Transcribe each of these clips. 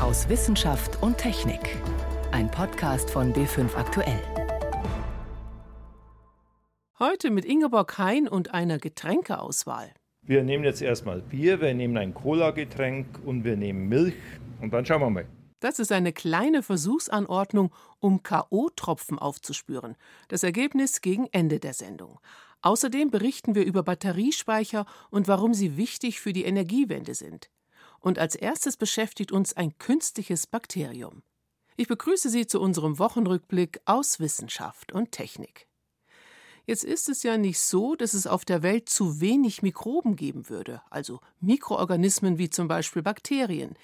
aus Wissenschaft und Technik. Ein Podcast von B5 Aktuell. Heute mit Ingeborg Hein und einer Getränkeauswahl. Wir nehmen jetzt erstmal Bier, wir nehmen ein Cola-Getränk und wir nehmen Milch und dann schauen wir mal. Das ist eine kleine Versuchsanordnung, um K.O.-Tropfen aufzuspüren. Das Ergebnis gegen Ende der Sendung. Außerdem berichten wir über Batteriespeicher und warum sie wichtig für die Energiewende sind. Und als erstes beschäftigt uns ein künstliches Bakterium. Ich begrüße Sie zu unserem Wochenrückblick aus Wissenschaft und Technik. Jetzt ist es ja nicht so, dass es auf der Welt zu wenig Mikroben geben würde, also Mikroorganismen wie zum Beispiel Bakterien.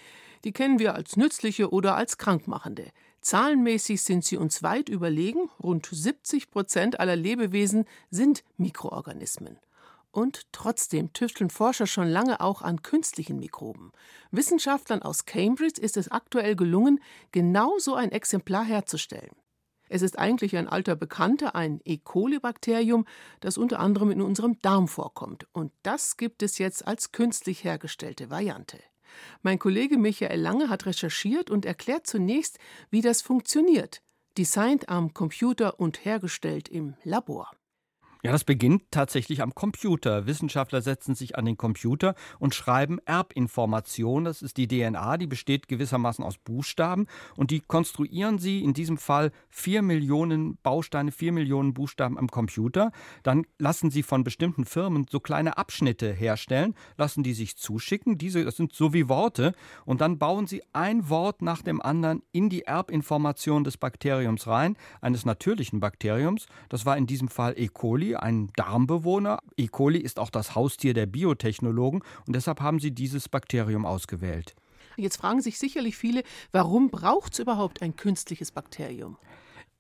Die kennen wir als nützliche oder als krankmachende. Zahlenmäßig sind sie uns weit überlegen. Rund 70 Prozent aller Lebewesen sind Mikroorganismen. Und trotzdem tüfteln Forscher schon lange auch an künstlichen Mikroben. Wissenschaftlern aus Cambridge ist es aktuell gelungen, genau so ein Exemplar herzustellen. Es ist eigentlich ein alter Bekannter, ein E. coli-Bakterium, das unter anderem in unserem Darm vorkommt. Und das gibt es jetzt als künstlich hergestellte Variante. Mein Kollege Michael Lange hat recherchiert und erklärt zunächst, wie das funktioniert. Designt am Computer und hergestellt im Labor. Ja, das beginnt tatsächlich am Computer. Wissenschaftler setzen sich an den Computer und schreiben Erbinformationen. Das ist die DNA, die besteht gewissermaßen aus Buchstaben und die konstruieren sie in diesem Fall vier Millionen Bausteine, vier Millionen Buchstaben am Computer. Dann lassen sie von bestimmten Firmen so kleine Abschnitte herstellen, lassen die sich zuschicken. Diese, das sind so wie Worte und dann bauen sie ein Wort nach dem anderen in die Erbinformation des Bakteriums rein, eines natürlichen Bakteriums. Das war in diesem Fall E. coli ein Darmbewohner. E. coli ist auch das Haustier der Biotechnologen und deshalb haben sie dieses Bakterium ausgewählt. Jetzt fragen sich sicherlich viele, warum braucht es überhaupt ein künstliches Bakterium?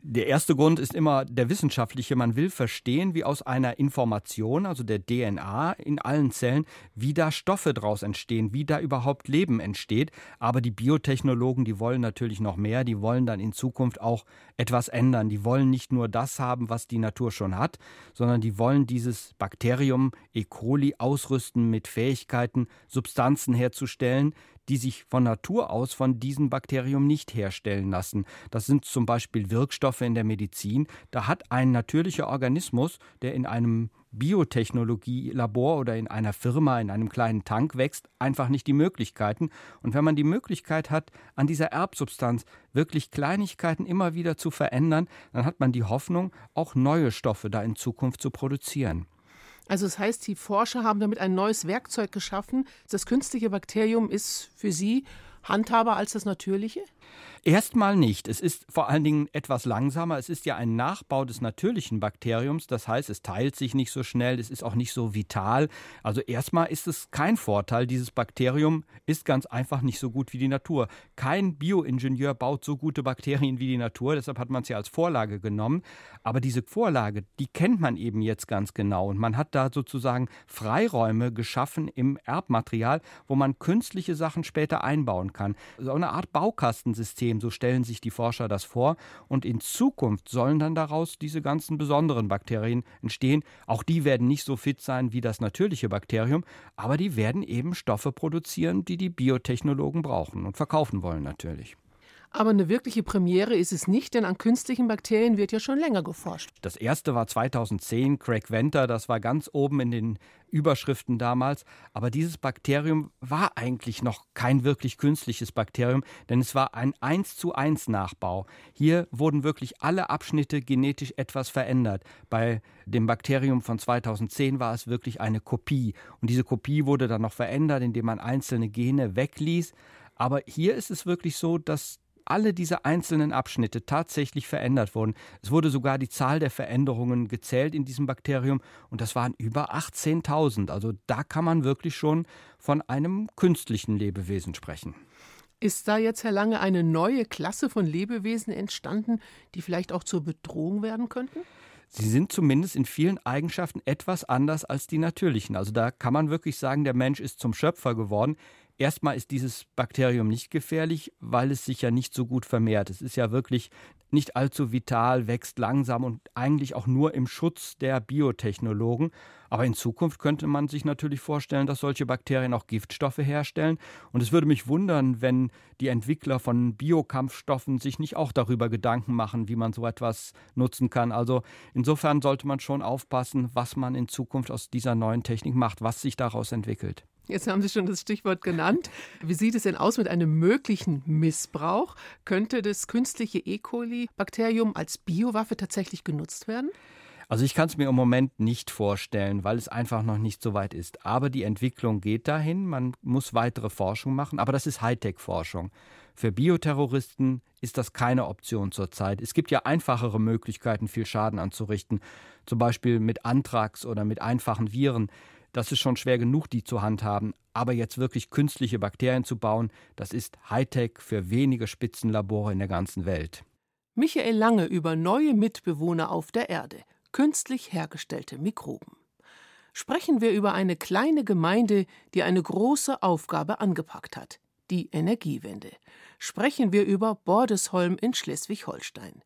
Der erste Grund ist immer der wissenschaftliche. Man will verstehen, wie aus einer Information, also der DNA in allen Zellen, wie da Stoffe daraus entstehen, wie da überhaupt Leben entsteht. Aber die Biotechnologen, die wollen natürlich noch mehr. Die wollen dann in Zukunft auch etwas ändern. Die wollen nicht nur das haben, was die Natur schon hat, sondern die wollen dieses Bakterium E. coli ausrüsten mit Fähigkeiten, Substanzen herzustellen, die sich von Natur aus von diesem Bakterium nicht herstellen lassen. Das sind zum Beispiel Wirkstoffe in der Medizin. Da hat ein natürlicher Organismus, der in einem Biotechnologielabor oder in einer Firma, in einem kleinen Tank wächst, einfach nicht die Möglichkeiten. Und wenn man die Möglichkeit hat, an dieser Erbsubstanz wirklich Kleinigkeiten immer wieder zu verändern, dann hat man die Hoffnung, auch neue Stoffe da in Zukunft zu produzieren. Also das heißt, die Forscher haben damit ein neues Werkzeug geschaffen. Das künstliche Bakterium ist für sie handhaber als das natürliche? Erstmal nicht. Es ist vor allen Dingen etwas langsamer. Es ist ja ein Nachbau des natürlichen Bakteriums. Das heißt, es teilt sich nicht so schnell. Es ist auch nicht so vital. Also erstmal ist es kein Vorteil. Dieses Bakterium ist ganz einfach nicht so gut wie die Natur. Kein Bioingenieur baut so gute Bakterien wie die Natur. Deshalb hat man es ja als Vorlage genommen. Aber diese Vorlage, die kennt man eben jetzt ganz genau. Und man hat da sozusagen Freiräume geschaffen im Erbmaterial, wo man künstliche Sachen später einbauen kann. So eine Art Baukastensystem System, so stellen sich die Forscher das vor. Und in Zukunft sollen dann daraus diese ganzen besonderen Bakterien entstehen. Auch die werden nicht so fit sein wie das natürliche Bakterium, aber die werden eben Stoffe produzieren, die die Biotechnologen brauchen und verkaufen wollen natürlich. Aber eine wirkliche Premiere ist es nicht, denn an künstlichen Bakterien wird ja schon länger geforscht. Das erste war 2010, Craig Venter, das war ganz oben in den Überschriften damals. Aber dieses Bakterium war eigentlich noch kein wirklich künstliches Bakterium, denn es war ein 1 zu 1 Nachbau. Hier wurden wirklich alle Abschnitte genetisch etwas verändert. Bei dem Bakterium von 2010 war es wirklich eine Kopie. Und diese Kopie wurde dann noch verändert, indem man einzelne Gene wegließ. Aber hier ist es wirklich so, dass alle diese einzelnen Abschnitte tatsächlich verändert wurden. Es wurde sogar die Zahl der Veränderungen gezählt in diesem Bakterium und das waren über 18.000. Also da kann man wirklich schon von einem künstlichen Lebewesen sprechen. Ist da jetzt, Herr Lange, eine neue Klasse von Lebewesen entstanden, die vielleicht auch zur Bedrohung werden könnten? Sie sind zumindest in vielen Eigenschaften etwas anders als die natürlichen. Also da kann man wirklich sagen, der Mensch ist zum Schöpfer geworden. Erstmal ist dieses Bakterium nicht gefährlich, weil es sich ja nicht so gut vermehrt. Es ist ja wirklich nicht allzu vital, wächst langsam und eigentlich auch nur im Schutz der Biotechnologen. Aber in Zukunft könnte man sich natürlich vorstellen, dass solche Bakterien auch Giftstoffe herstellen. Und es würde mich wundern, wenn die Entwickler von Biokampfstoffen sich nicht auch darüber Gedanken machen, wie man so etwas nutzen kann. Also insofern sollte man schon aufpassen, was man in Zukunft aus dieser neuen Technik macht, was sich daraus entwickelt. Jetzt haben Sie schon das Stichwort genannt. Wie sieht es denn aus mit einem möglichen Missbrauch? Könnte das künstliche E. coli-Bakterium als Biowaffe tatsächlich genutzt werden? Also ich kann es mir im Moment nicht vorstellen, weil es einfach noch nicht so weit ist. Aber die Entwicklung geht dahin, man muss weitere Forschung machen, aber das ist Hightech-Forschung. Für Bioterroristen ist das keine Option zurzeit. Es gibt ja einfachere Möglichkeiten, viel Schaden anzurichten, zum Beispiel mit Anthrax oder mit einfachen Viren. Das ist schon schwer genug, die zu handhaben. Aber jetzt wirklich künstliche Bakterien zu bauen, das ist Hightech für wenige Spitzenlabore in der ganzen Welt. Michael Lange über neue Mitbewohner auf der Erde, künstlich hergestellte Mikroben. Sprechen wir über eine kleine Gemeinde, die eine große Aufgabe angepackt hat, die Energiewende. Sprechen wir über Bordesholm in Schleswig-Holstein.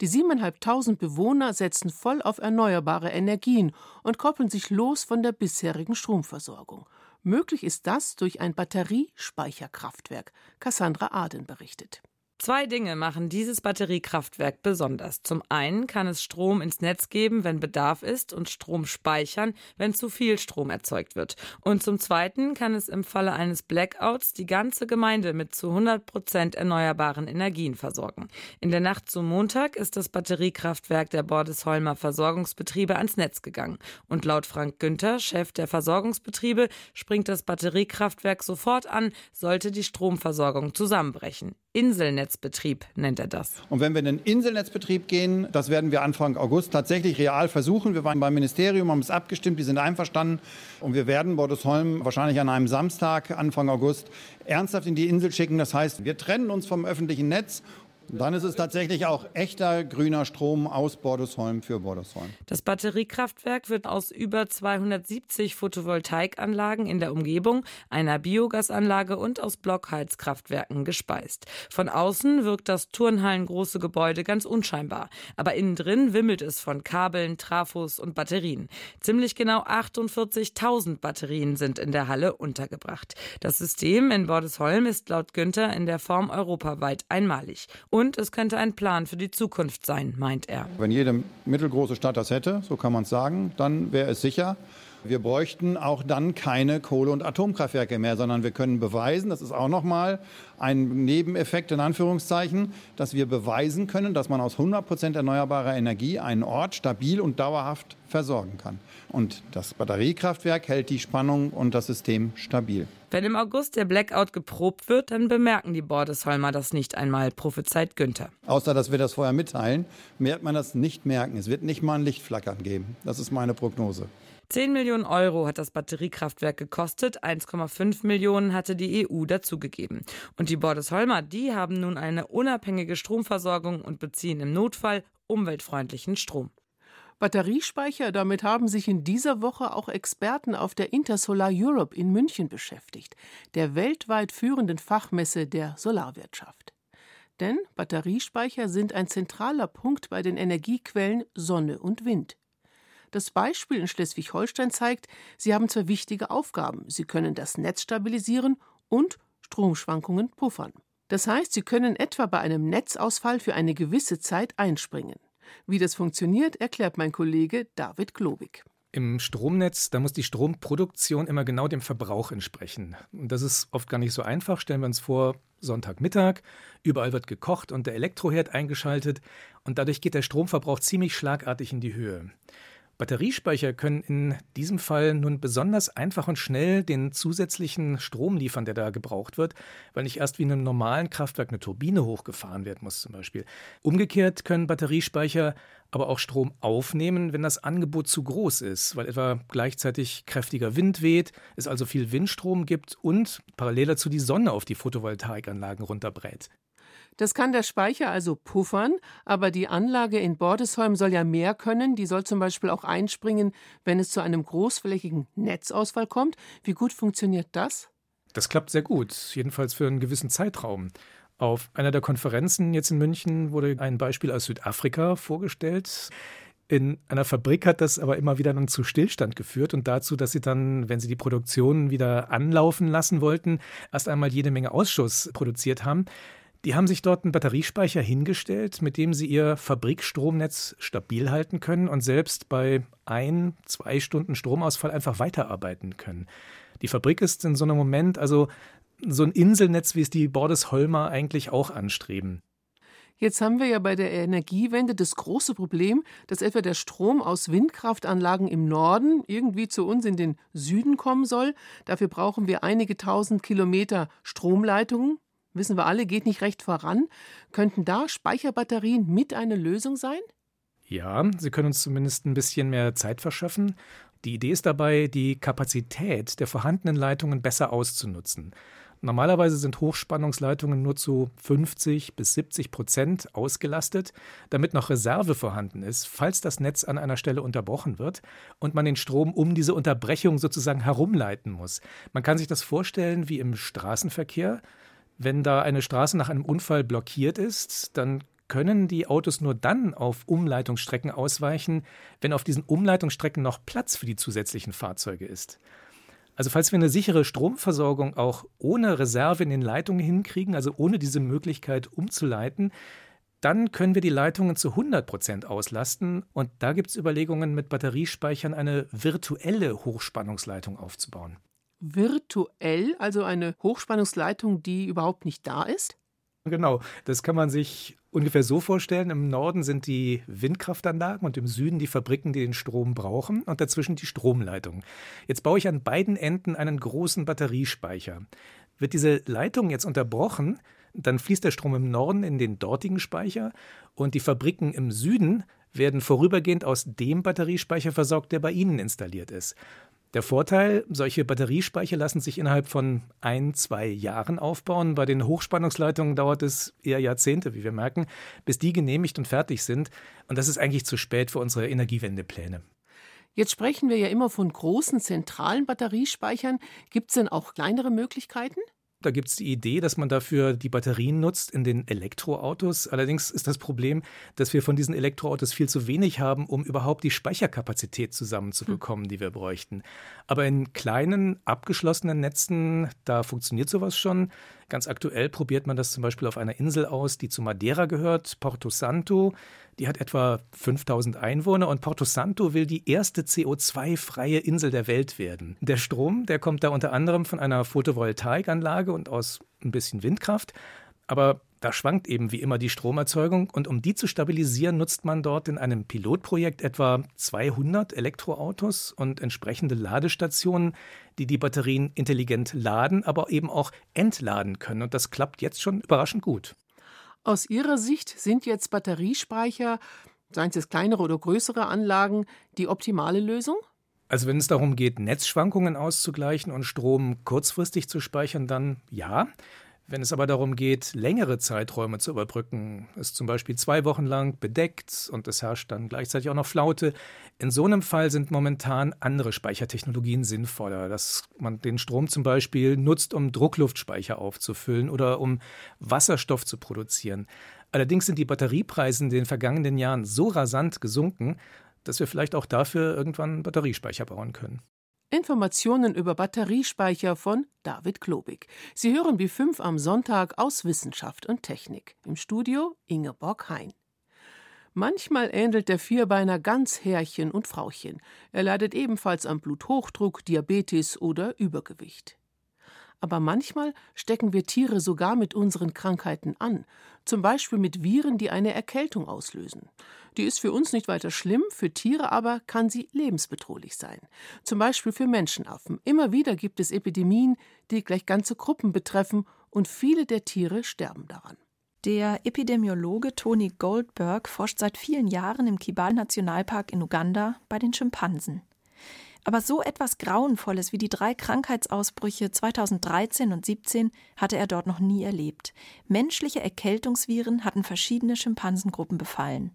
Die siebeneinhalbtausend Bewohner setzen voll auf erneuerbare Energien und koppeln sich los von der bisherigen Stromversorgung. Möglich ist das durch ein Batteriespeicherkraftwerk. Cassandra Aden berichtet. Zwei Dinge machen dieses Batteriekraftwerk besonders. Zum einen kann es Strom ins Netz geben, wenn Bedarf ist, und Strom speichern, wenn zu viel Strom erzeugt wird. Und zum zweiten kann es im Falle eines Blackouts die ganze Gemeinde mit zu 100 Prozent erneuerbaren Energien versorgen. In der Nacht zum Montag ist das Batteriekraftwerk der Bordesholmer Versorgungsbetriebe ans Netz gegangen. Und laut Frank Günther, Chef der Versorgungsbetriebe, springt das Batteriekraftwerk sofort an, sollte die Stromversorgung zusammenbrechen. Inselnetzbetrieb nennt er das. Und wenn wir in den Inselnetzbetrieb gehen, das werden wir Anfang August tatsächlich real versuchen. Wir waren beim Ministerium, haben es abgestimmt, die sind einverstanden. Und wir werden Bordesholm wahrscheinlich an einem Samstag, Anfang August, ernsthaft in die Insel schicken. Das heißt, wir trennen uns vom öffentlichen Netz dann ist es tatsächlich auch echter grüner Strom aus Bordesholm für Bordesholm. Das Batteriekraftwerk wird aus über 270 Photovoltaikanlagen in der Umgebung, einer Biogasanlage und aus Blockheizkraftwerken gespeist. Von außen wirkt das turnhallengroße Gebäude ganz unscheinbar, aber innen drin wimmelt es von Kabeln, Trafos und Batterien. Ziemlich genau 48.000 Batterien sind in der Halle untergebracht. Das System in Bordesholm ist laut Günther in der Form europaweit einmalig. Und es könnte ein Plan für die Zukunft sein, meint er. Wenn jede mittelgroße Stadt das hätte, so kann man es sagen, dann wäre es sicher. Wir bräuchten auch dann keine Kohle- und Atomkraftwerke mehr, sondern wir können beweisen, das ist auch nochmal ein Nebeneffekt in Anführungszeichen, dass wir beweisen können, dass man aus 100 Prozent erneuerbarer Energie einen Ort stabil und dauerhaft versorgen kann. Und das Batteriekraftwerk hält die Spannung und das System stabil. Wenn im August der Blackout geprobt wird, dann bemerken die Bordesholmer das nicht einmal, prophezeit Günther. Außer, dass wir das vorher mitteilen, wird man das nicht merken. Es wird nicht mal ein Lichtflackern geben. Das ist meine Prognose. 10 Millionen Euro hat das Batteriekraftwerk gekostet, 1,5 Millionen hatte die EU dazugegeben. Und die Bordesholmer, die haben nun eine unabhängige Stromversorgung und beziehen im Notfall umweltfreundlichen Strom. Batteriespeicher, damit haben sich in dieser Woche auch Experten auf der Intersolar Europe in München beschäftigt, der weltweit führenden Fachmesse der Solarwirtschaft. Denn Batteriespeicher sind ein zentraler Punkt bei den Energiequellen Sonne und Wind. Das Beispiel in Schleswig-Holstein zeigt, sie haben zwei wichtige Aufgaben. Sie können das Netz stabilisieren und Stromschwankungen puffern. Das heißt, sie können etwa bei einem Netzausfall für eine gewisse Zeit einspringen. Wie das funktioniert, erklärt mein Kollege David Globig. Im Stromnetz, da muss die Stromproduktion immer genau dem Verbrauch entsprechen. Und das ist oft gar nicht so einfach. Stellen wir uns vor, Sonntagmittag, überall wird gekocht und der Elektroherd eingeschaltet und dadurch geht der Stromverbrauch ziemlich schlagartig in die Höhe. Batteriespeicher können in diesem Fall nun besonders einfach und schnell den zusätzlichen Strom liefern, der da gebraucht wird, weil nicht erst wie in einem normalen Kraftwerk eine Turbine hochgefahren werden muss zum Beispiel. Umgekehrt können Batteriespeicher aber auch Strom aufnehmen, wenn das Angebot zu groß ist, weil etwa gleichzeitig kräftiger Wind weht, es also viel Windstrom gibt und parallel dazu die Sonne auf die Photovoltaikanlagen runterbrät. Das kann der Speicher also puffern, aber die Anlage in Bordesholm soll ja mehr können. Die soll zum Beispiel auch einspringen, wenn es zu einem großflächigen Netzausfall kommt. Wie gut funktioniert das? Das klappt sehr gut, jedenfalls für einen gewissen Zeitraum. Auf einer der Konferenzen jetzt in München wurde ein Beispiel aus Südafrika vorgestellt. In einer Fabrik hat das aber immer wieder dann zu Stillstand geführt und dazu, dass sie dann, wenn sie die Produktion wieder anlaufen lassen wollten, erst einmal jede Menge Ausschuss produziert haben. Die haben sich dort einen Batteriespeicher hingestellt, mit dem sie ihr Fabrikstromnetz stabil halten können und selbst bei ein, zwei Stunden Stromausfall einfach weiterarbeiten können. Die Fabrik ist in so einem Moment also so ein Inselnetz, wie es die Bordesholmer eigentlich auch anstreben. Jetzt haben wir ja bei der Energiewende das große Problem, dass etwa der Strom aus Windkraftanlagen im Norden irgendwie zu uns in den Süden kommen soll. Dafür brauchen wir einige tausend Kilometer Stromleitungen. Wissen wir alle, geht nicht recht voran. Könnten da Speicherbatterien mit eine Lösung sein? Ja, sie können uns zumindest ein bisschen mehr Zeit verschaffen. Die Idee ist dabei, die Kapazität der vorhandenen Leitungen besser auszunutzen. Normalerweise sind Hochspannungsleitungen nur zu 50 bis 70 Prozent ausgelastet, damit noch Reserve vorhanden ist, falls das Netz an einer Stelle unterbrochen wird und man den Strom um diese Unterbrechung sozusagen herumleiten muss. Man kann sich das vorstellen wie im Straßenverkehr. Wenn da eine Straße nach einem Unfall blockiert ist, dann können die Autos nur dann auf Umleitungsstrecken ausweichen, wenn auf diesen Umleitungsstrecken noch Platz für die zusätzlichen Fahrzeuge ist. Also falls wir eine sichere Stromversorgung auch ohne Reserve in den Leitungen hinkriegen, also ohne diese Möglichkeit umzuleiten, dann können wir die Leitungen zu 100 Prozent auslasten. Und da gibt es Überlegungen, mit Batteriespeichern eine virtuelle Hochspannungsleitung aufzubauen. Virtuell, also eine Hochspannungsleitung, die überhaupt nicht da ist? Genau, das kann man sich ungefähr so vorstellen. Im Norden sind die Windkraftanlagen und im Süden die Fabriken, die den Strom brauchen und dazwischen die Stromleitung. Jetzt baue ich an beiden Enden einen großen Batteriespeicher. Wird diese Leitung jetzt unterbrochen, dann fließt der Strom im Norden in den dortigen Speicher und die Fabriken im Süden werden vorübergehend aus dem Batteriespeicher versorgt, der bei Ihnen installiert ist. Der Vorteil, solche Batteriespeicher lassen sich innerhalb von ein, zwei Jahren aufbauen. Bei den Hochspannungsleitungen dauert es eher Jahrzehnte, wie wir merken, bis die genehmigt und fertig sind. Und das ist eigentlich zu spät für unsere Energiewendepläne. Jetzt sprechen wir ja immer von großen zentralen Batteriespeichern. Gibt es denn auch kleinere Möglichkeiten? Da gibt es die Idee, dass man dafür die Batterien nutzt in den Elektroautos. Allerdings ist das Problem, dass wir von diesen Elektroautos viel zu wenig haben, um überhaupt die Speicherkapazität zusammenzubekommen, hm. die wir bräuchten. Aber in kleinen, abgeschlossenen Netzen, da funktioniert sowas schon. Ganz aktuell probiert man das zum Beispiel auf einer Insel aus, die zu Madeira gehört, Porto Santo. Die hat etwa 5000 Einwohner und Porto Santo will die erste CO2-freie Insel der Welt werden. Der Strom, der kommt da unter anderem von einer Photovoltaikanlage und aus ein bisschen Windkraft. Aber da schwankt eben wie immer die Stromerzeugung und um die zu stabilisieren, nutzt man dort in einem Pilotprojekt etwa 200 Elektroautos und entsprechende Ladestationen, die die Batterien intelligent laden, aber eben auch entladen können. Und das klappt jetzt schon überraschend gut. Aus Ihrer Sicht sind jetzt Batteriespeicher, seien es jetzt kleinere oder größere Anlagen, die optimale Lösung? Also wenn es darum geht, Netzschwankungen auszugleichen und Strom kurzfristig zu speichern, dann ja. Wenn es aber darum geht, längere Zeiträume zu überbrücken, ist zum Beispiel zwei Wochen lang bedeckt und es herrscht dann gleichzeitig auch noch Flaute, in so einem Fall sind momentan andere Speichertechnologien sinnvoller, dass man den Strom zum Beispiel nutzt, um Druckluftspeicher aufzufüllen oder um Wasserstoff zu produzieren. Allerdings sind die Batteriepreise in den vergangenen Jahren so rasant gesunken, dass wir vielleicht auch dafür irgendwann Batteriespeicher bauen können. Informationen über Batteriespeicher von David Klobig. Sie hören B5 am Sonntag aus Wissenschaft und Technik. Im Studio Ingeborg Hein. Manchmal ähnelt der Vierbeiner ganz Herrchen und Frauchen. Er leidet ebenfalls an Bluthochdruck, Diabetes oder Übergewicht. Aber manchmal stecken wir Tiere sogar mit unseren Krankheiten an, zum Beispiel mit Viren, die eine Erkältung auslösen. Die ist für uns nicht weiter schlimm, für Tiere aber kann sie lebensbedrohlich sein. Zum Beispiel für Menschenaffen. Immer wieder gibt es Epidemien, die gleich ganze Gruppen betreffen, und viele der Tiere sterben daran. Der Epidemiologe Tony Goldberg forscht seit vielen Jahren im Kibale Nationalpark in Uganda bei den Schimpansen. Aber so etwas Grauenvolles wie die drei Krankheitsausbrüche 2013 und 2017 hatte er dort noch nie erlebt. Menschliche Erkältungsviren hatten verschiedene Schimpansengruppen befallen.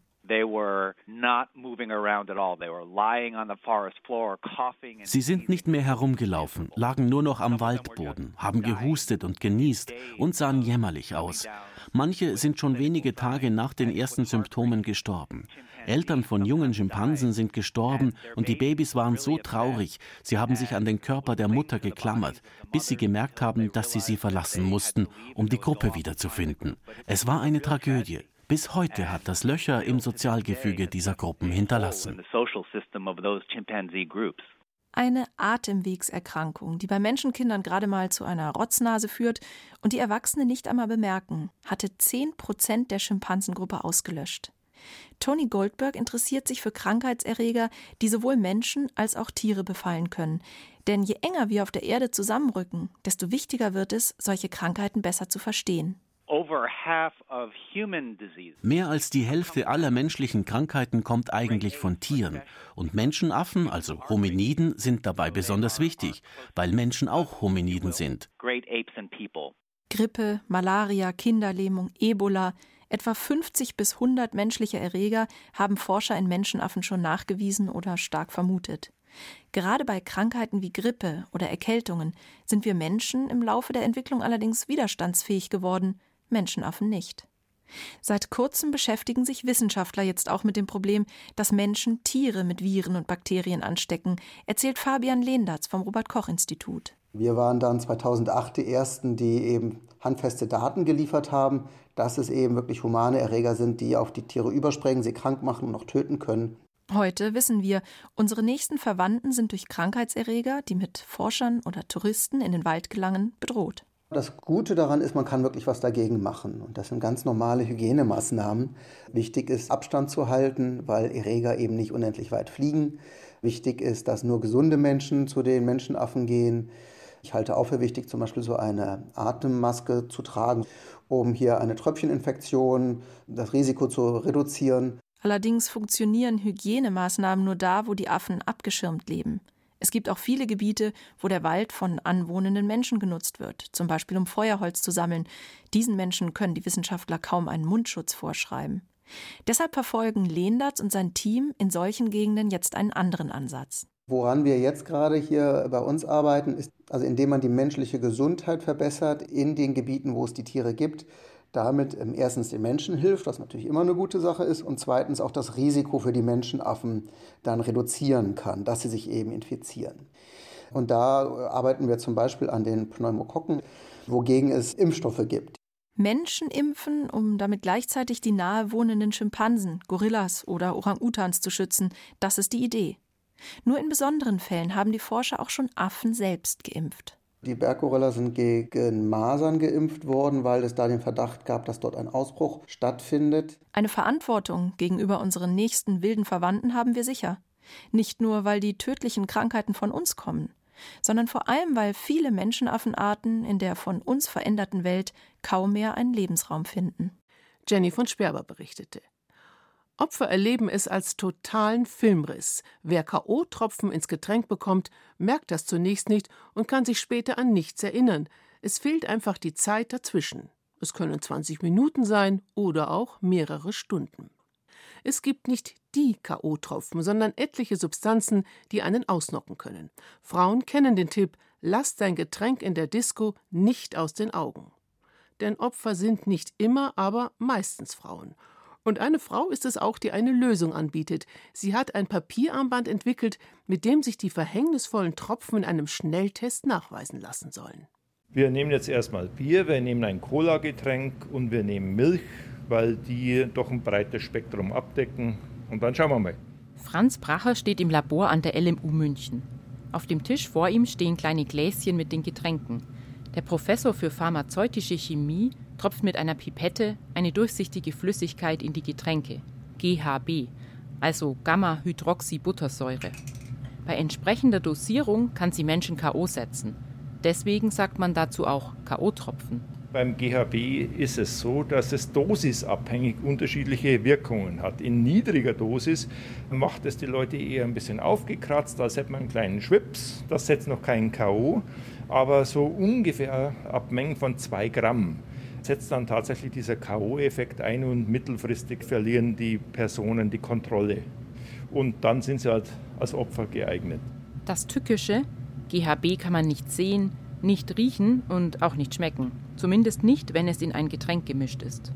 Sie sind nicht mehr herumgelaufen, lagen nur noch am Waldboden, haben gehustet und genießt und sahen jämmerlich aus. Manche sind schon wenige Tage nach den ersten Symptomen gestorben. Eltern von jungen Schimpansen sind gestorben und die Babys waren so traurig, sie haben sich an den Körper der Mutter geklammert, bis sie gemerkt haben, dass sie sie verlassen mussten, um die Gruppe wiederzufinden. Es war eine Tragödie. Bis heute hat das Löcher im Sozialgefüge dieser Gruppen hinterlassen. Eine Atemwegserkrankung, die bei Menschenkindern gerade mal zu einer Rotznase führt und die Erwachsene nicht einmal bemerken, hatte 10 Prozent der Schimpansengruppe ausgelöscht. Tony Goldberg interessiert sich für Krankheitserreger, die sowohl Menschen als auch Tiere befallen können. Denn je enger wir auf der Erde zusammenrücken, desto wichtiger wird es, solche Krankheiten besser zu verstehen. Mehr als die Hälfte aller menschlichen Krankheiten kommt eigentlich von Tieren. Und Menschenaffen, also Hominiden, sind dabei besonders wichtig, weil Menschen auch Hominiden sind. Grippe, Malaria, Kinderlähmung, Ebola, etwa 50 bis 100 menschliche Erreger haben Forscher in Menschenaffen schon nachgewiesen oder stark vermutet. Gerade bei Krankheiten wie Grippe oder Erkältungen sind wir Menschen im Laufe der Entwicklung allerdings widerstandsfähig geworden, Menschenaffen nicht. Seit kurzem beschäftigen sich Wissenschaftler jetzt auch mit dem Problem, dass Menschen Tiere mit Viren und Bakterien anstecken, erzählt Fabian Lehndatz vom Robert Koch Institut. Wir waren dann 2008 die ersten, die eben handfeste Daten geliefert haben, dass es eben wirklich humane Erreger sind, die auf die Tiere überspringen, sie krank machen und auch töten können. Heute wissen wir, unsere nächsten Verwandten sind durch Krankheitserreger, die mit Forschern oder Touristen in den Wald gelangen, bedroht. Das Gute daran ist, man kann wirklich was dagegen machen. Und das sind ganz normale Hygienemaßnahmen. Wichtig ist, Abstand zu halten, weil Erreger eben nicht unendlich weit fliegen. Wichtig ist, dass nur gesunde Menschen zu den Menschenaffen gehen. Ich halte auch für wichtig, zum Beispiel so eine Atemmaske zu tragen, um hier eine Tröpfcheninfektion, das Risiko zu reduzieren. Allerdings funktionieren Hygienemaßnahmen nur da, wo die Affen abgeschirmt leben. Es gibt auch viele Gebiete, wo der Wald von anwohnenden Menschen genutzt wird, zum Beispiel um Feuerholz zu sammeln. Diesen Menschen können die Wissenschaftler kaum einen Mundschutz vorschreiben. Deshalb verfolgen Lehndatz und sein Team in solchen Gegenden jetzt einen anderen Ansatz. Woran wir jetzt gerade hier bei uns arbeiten, ist also indem man die menschliche Gesundheit verbessert in den Gebieten, wo es die Tiere gibt, damit ähm, erstens den Menschen hilft, was natürlich immer eine gute Sache ist, und zweitens auch das Risiko für die Menschenaffen dann reduzieren kann, dass sie sich eben infizieren. Und da äh, arbeiten wir zum Beispiel an den Pneumokokken, wogegen es Impfstoffe gibt. Menschen impfen, um damit gleichzeitig die nahe wohnenden Schimpansen, Gorillas oder Orang-Utans zu schützen, das ist die Idee. Nur in besonderen Fällen haben die Forscher auch schon Affen selbst geimpft. Die Berggorilla sind gegen Masern geimpft worden, weil es da den Verdacht gab, dass dort ein Ausbruch stattfindet. Eine Verantwortung gegenüber unseren nächsten wilden Verwandten haben wir sicher. Nicht nur, weil die tödlichen Krankheiten von uns kommen, sondern vor allem, weil viele Menschenaffenarten in der von uns veränderten Welt kaum mehr einen Lebensraum finden. Jenny von Sperber berichtete. Opfer erleben es als totalen Filmriss. Wer K.O.-Tropfen ins Getränk bekommt, merkt das zunächst nicht und kann sich später an nichts erinnern. Es fehlt einfach die Zeit dazwischen. Es können 20 Minuten sein oder auch mehrere Stunden. Es gibt nicht die K.O.-Tropfen, sondern etliche Substanzen, die einen ausnocken können. Frauen kennen den Tipp: Lass dein Getränk in der Disco nicht aus den Augen. Denn Opfer sind nicht immer, aber meistens Frauen. Und eine Frau ist es auch, die eine Lösung anbietet. Sie hat ein Papierarmband entwickelt, mit dem sich die verhängnisvollen Tropfen in einem Schnelltest nachweisen lassen sollen. Wir nehmen jetzt erstmal Bier, wir nehmen ein Cola-Getränk und wir nehmen Milch, weil die doch ein breites Spektrum abdecken. Und dann schauen wir mal. Franz Bracher steht im Labor an der LMU München. Auf dem Tisch vor ihm stehen kleine Gläschen mit den Getränken. Der Professor für pharmazeutische Chemie tropft mit einer Pipette eine durchsichtige Flüssigkeit in die Getränke, GHB, also Gamma-Hydroxybuttersäure. Bei entsprechender Dosierung kann sie Menschen K.O. setzen. Deswegen sagt man dazu auch K.O.-Tropfen. Beim GHB ist es so, dass es dosisabhängig unterschiedliche Wirkungen hat. In niedriger Dosis macht es die Leute eher ein bisschen aufgekratzt, als hätte man einen kleinen Schwips. Das setzt noch keinen K.O., aber so ungefähr ab Mengen von zwei Gramm setzt dann tatsächlich dieser K.O.-Effekt ein und mittelfristig verlieren die Personen die Kontrolle. Und dann sind sie halt als Opfer geeignet. Das Tückische, GHB kann man nicht sehen, nicht riechen und auch nicht schmecken. Zumindest nicht, wenn es in ein Getränk gemischt ist.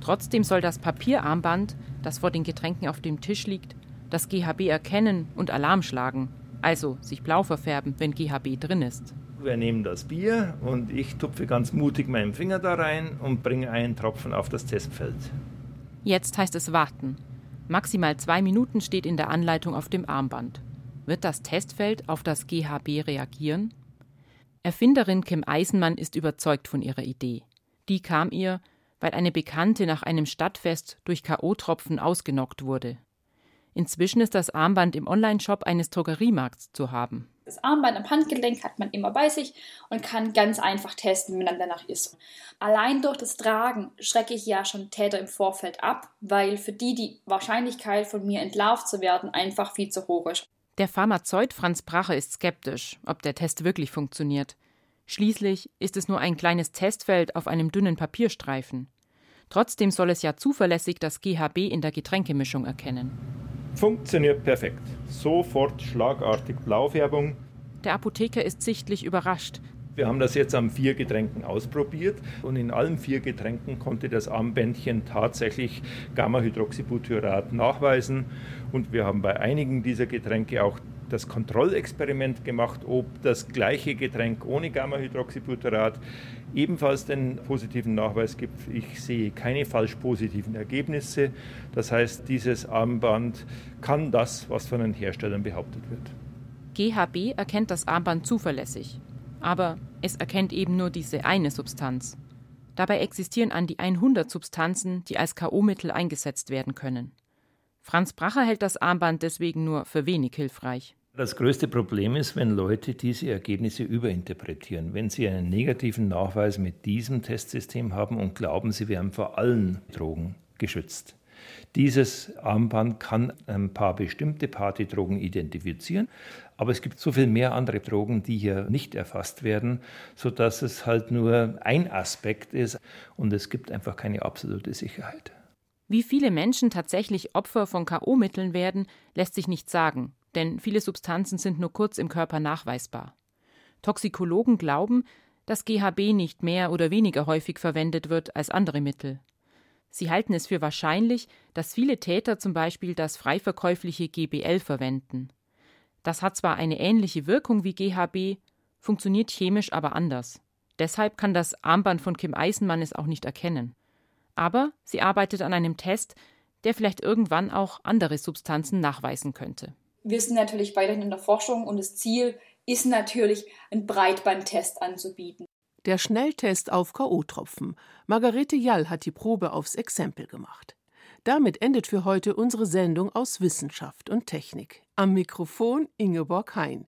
Trotzdem soll das Papierarmband, das vor den Getränken auf dem Tisch liegt, das GHB erkennen und Alarm schlagen, also sich blau verfärben, wenn GHB drin ist. Wir nehmen das Bier und ich tupfe ganz mutig meinen Finger da rein und bringe einen Tropfen auf das Testfeld. Jetzt heißt es warten. Maximal zwei Minuten steht in der Anleitung auf dem Armband. Wird das Testfeld auf das GHB reagieren? Erfinderin Kim Eisenmann ist überzeugt von ihrer Idee. Die kam ihr, weil eine Bekannte nach einem Stadtfest durch K.O.-Tropfen ausgenockt wurde. Inzwischen ist das Armband im Onlineshop eines Drogeriemarkts zu haben. Das Armband am Handgelenk hat man immer bei sich und kann ganz einfach testen, wenn man danach ist. Allein durch das Tragen schrecke ich ja schon Täter im Vorfeld ab, weil für die die Wahrscheinlichkeit von mir entlarvt zu werden einfach viel zu hoch ist. Der Pharmazeut Franz Brache ist skeptisch, ob der Test wirklich funktioniert. Schließlich ist es nur ein kleines Testfeld auf einem dünnen Papierstreifen. Trotzdem soll es ja zuverlässig das GHB in der Getränkemischung erkennen. Funktioniert perfekt. Sofort schlagartig Blaufärbung. Der Apotheker ist sichtlich überrascht. Wir haben das jetzt an vier Getränken ausprobiert und in allen vier Getränken konnte das Armbändchen tatsächlich Gamma-Hydroxybutyrat nachweisen. Und wir haben bei einigen dieser Getränke auch das Kontrollexperiment gemacht, ob das gleiche Getränk ohne Gamma-Hydroxybutyrat ebenfalls den positiven Nachweis gibt. Ich sehe keine falsch positiven Ergebnisse. Das heißt, dieses Armband kann das, was von den Herstellern behauptet wird. GHB erkennt das Armband zuverlässig, aber es erkennt eben nur diese eine Substanz. Dabei existieren an die 100 Substanzen, die als KO-Mittel eingesetzt werden können. Franz Bracher hält das Armband deswegen nur für wenig hilfreich. Das größte Problem ist, wenn Leute diese Ergebnisse überinterpretieren. Wenn sie einen negativen Nachweis mit diesem Testsystem haben und glauben, sie wären vor allen Drogen geschützt. Dieses Armband kann ein paar bestimmte Partydrogen identifizieren, aber es gibt so viel mehr andere Drogen, die hier nicht erfasst werden, sodass es halt nur ein Aspekt ist und es gibt einfach keine absolute Sicherheit. Wie viele Menschen tatsächlich Opfer von KO-Mitteln werden, lässt sich nicht sagen, denn viele Substanzen sind nur kurz im Körper nachweisbar. Toxikologen glauben, dass GHB nicht mehr oder weniger häufig verwendet wird als andere Mittel. Sie halten es für wahrscheinlich, dass viele Täter zum Beispiel das frei verkäufliche GBL verwenden. Das hat zwar eine ähnliche Wirkung wie GHB, funktioniert chemisch aber anders. Deshalb kann das Armband von Kim Eisenmann es auch nicht erkennen. Aber sie arbeitet an einem Test, der vielleicht irgendwann auch andere Substanzen nachweisen könnte. Wir sind natürlich weiterhin in der Forschung und das Ziel ist natürlich, einen Breitbandtest anzubieten. Der Schnelltest auf K.O.-Tropfen. Margarete Jall hat die Probe aufs Exempel gemacht. Damit endet für heute unsere Sendung aus Wissenschaft und Technik. Am Mikrofon Ingeborg Hein.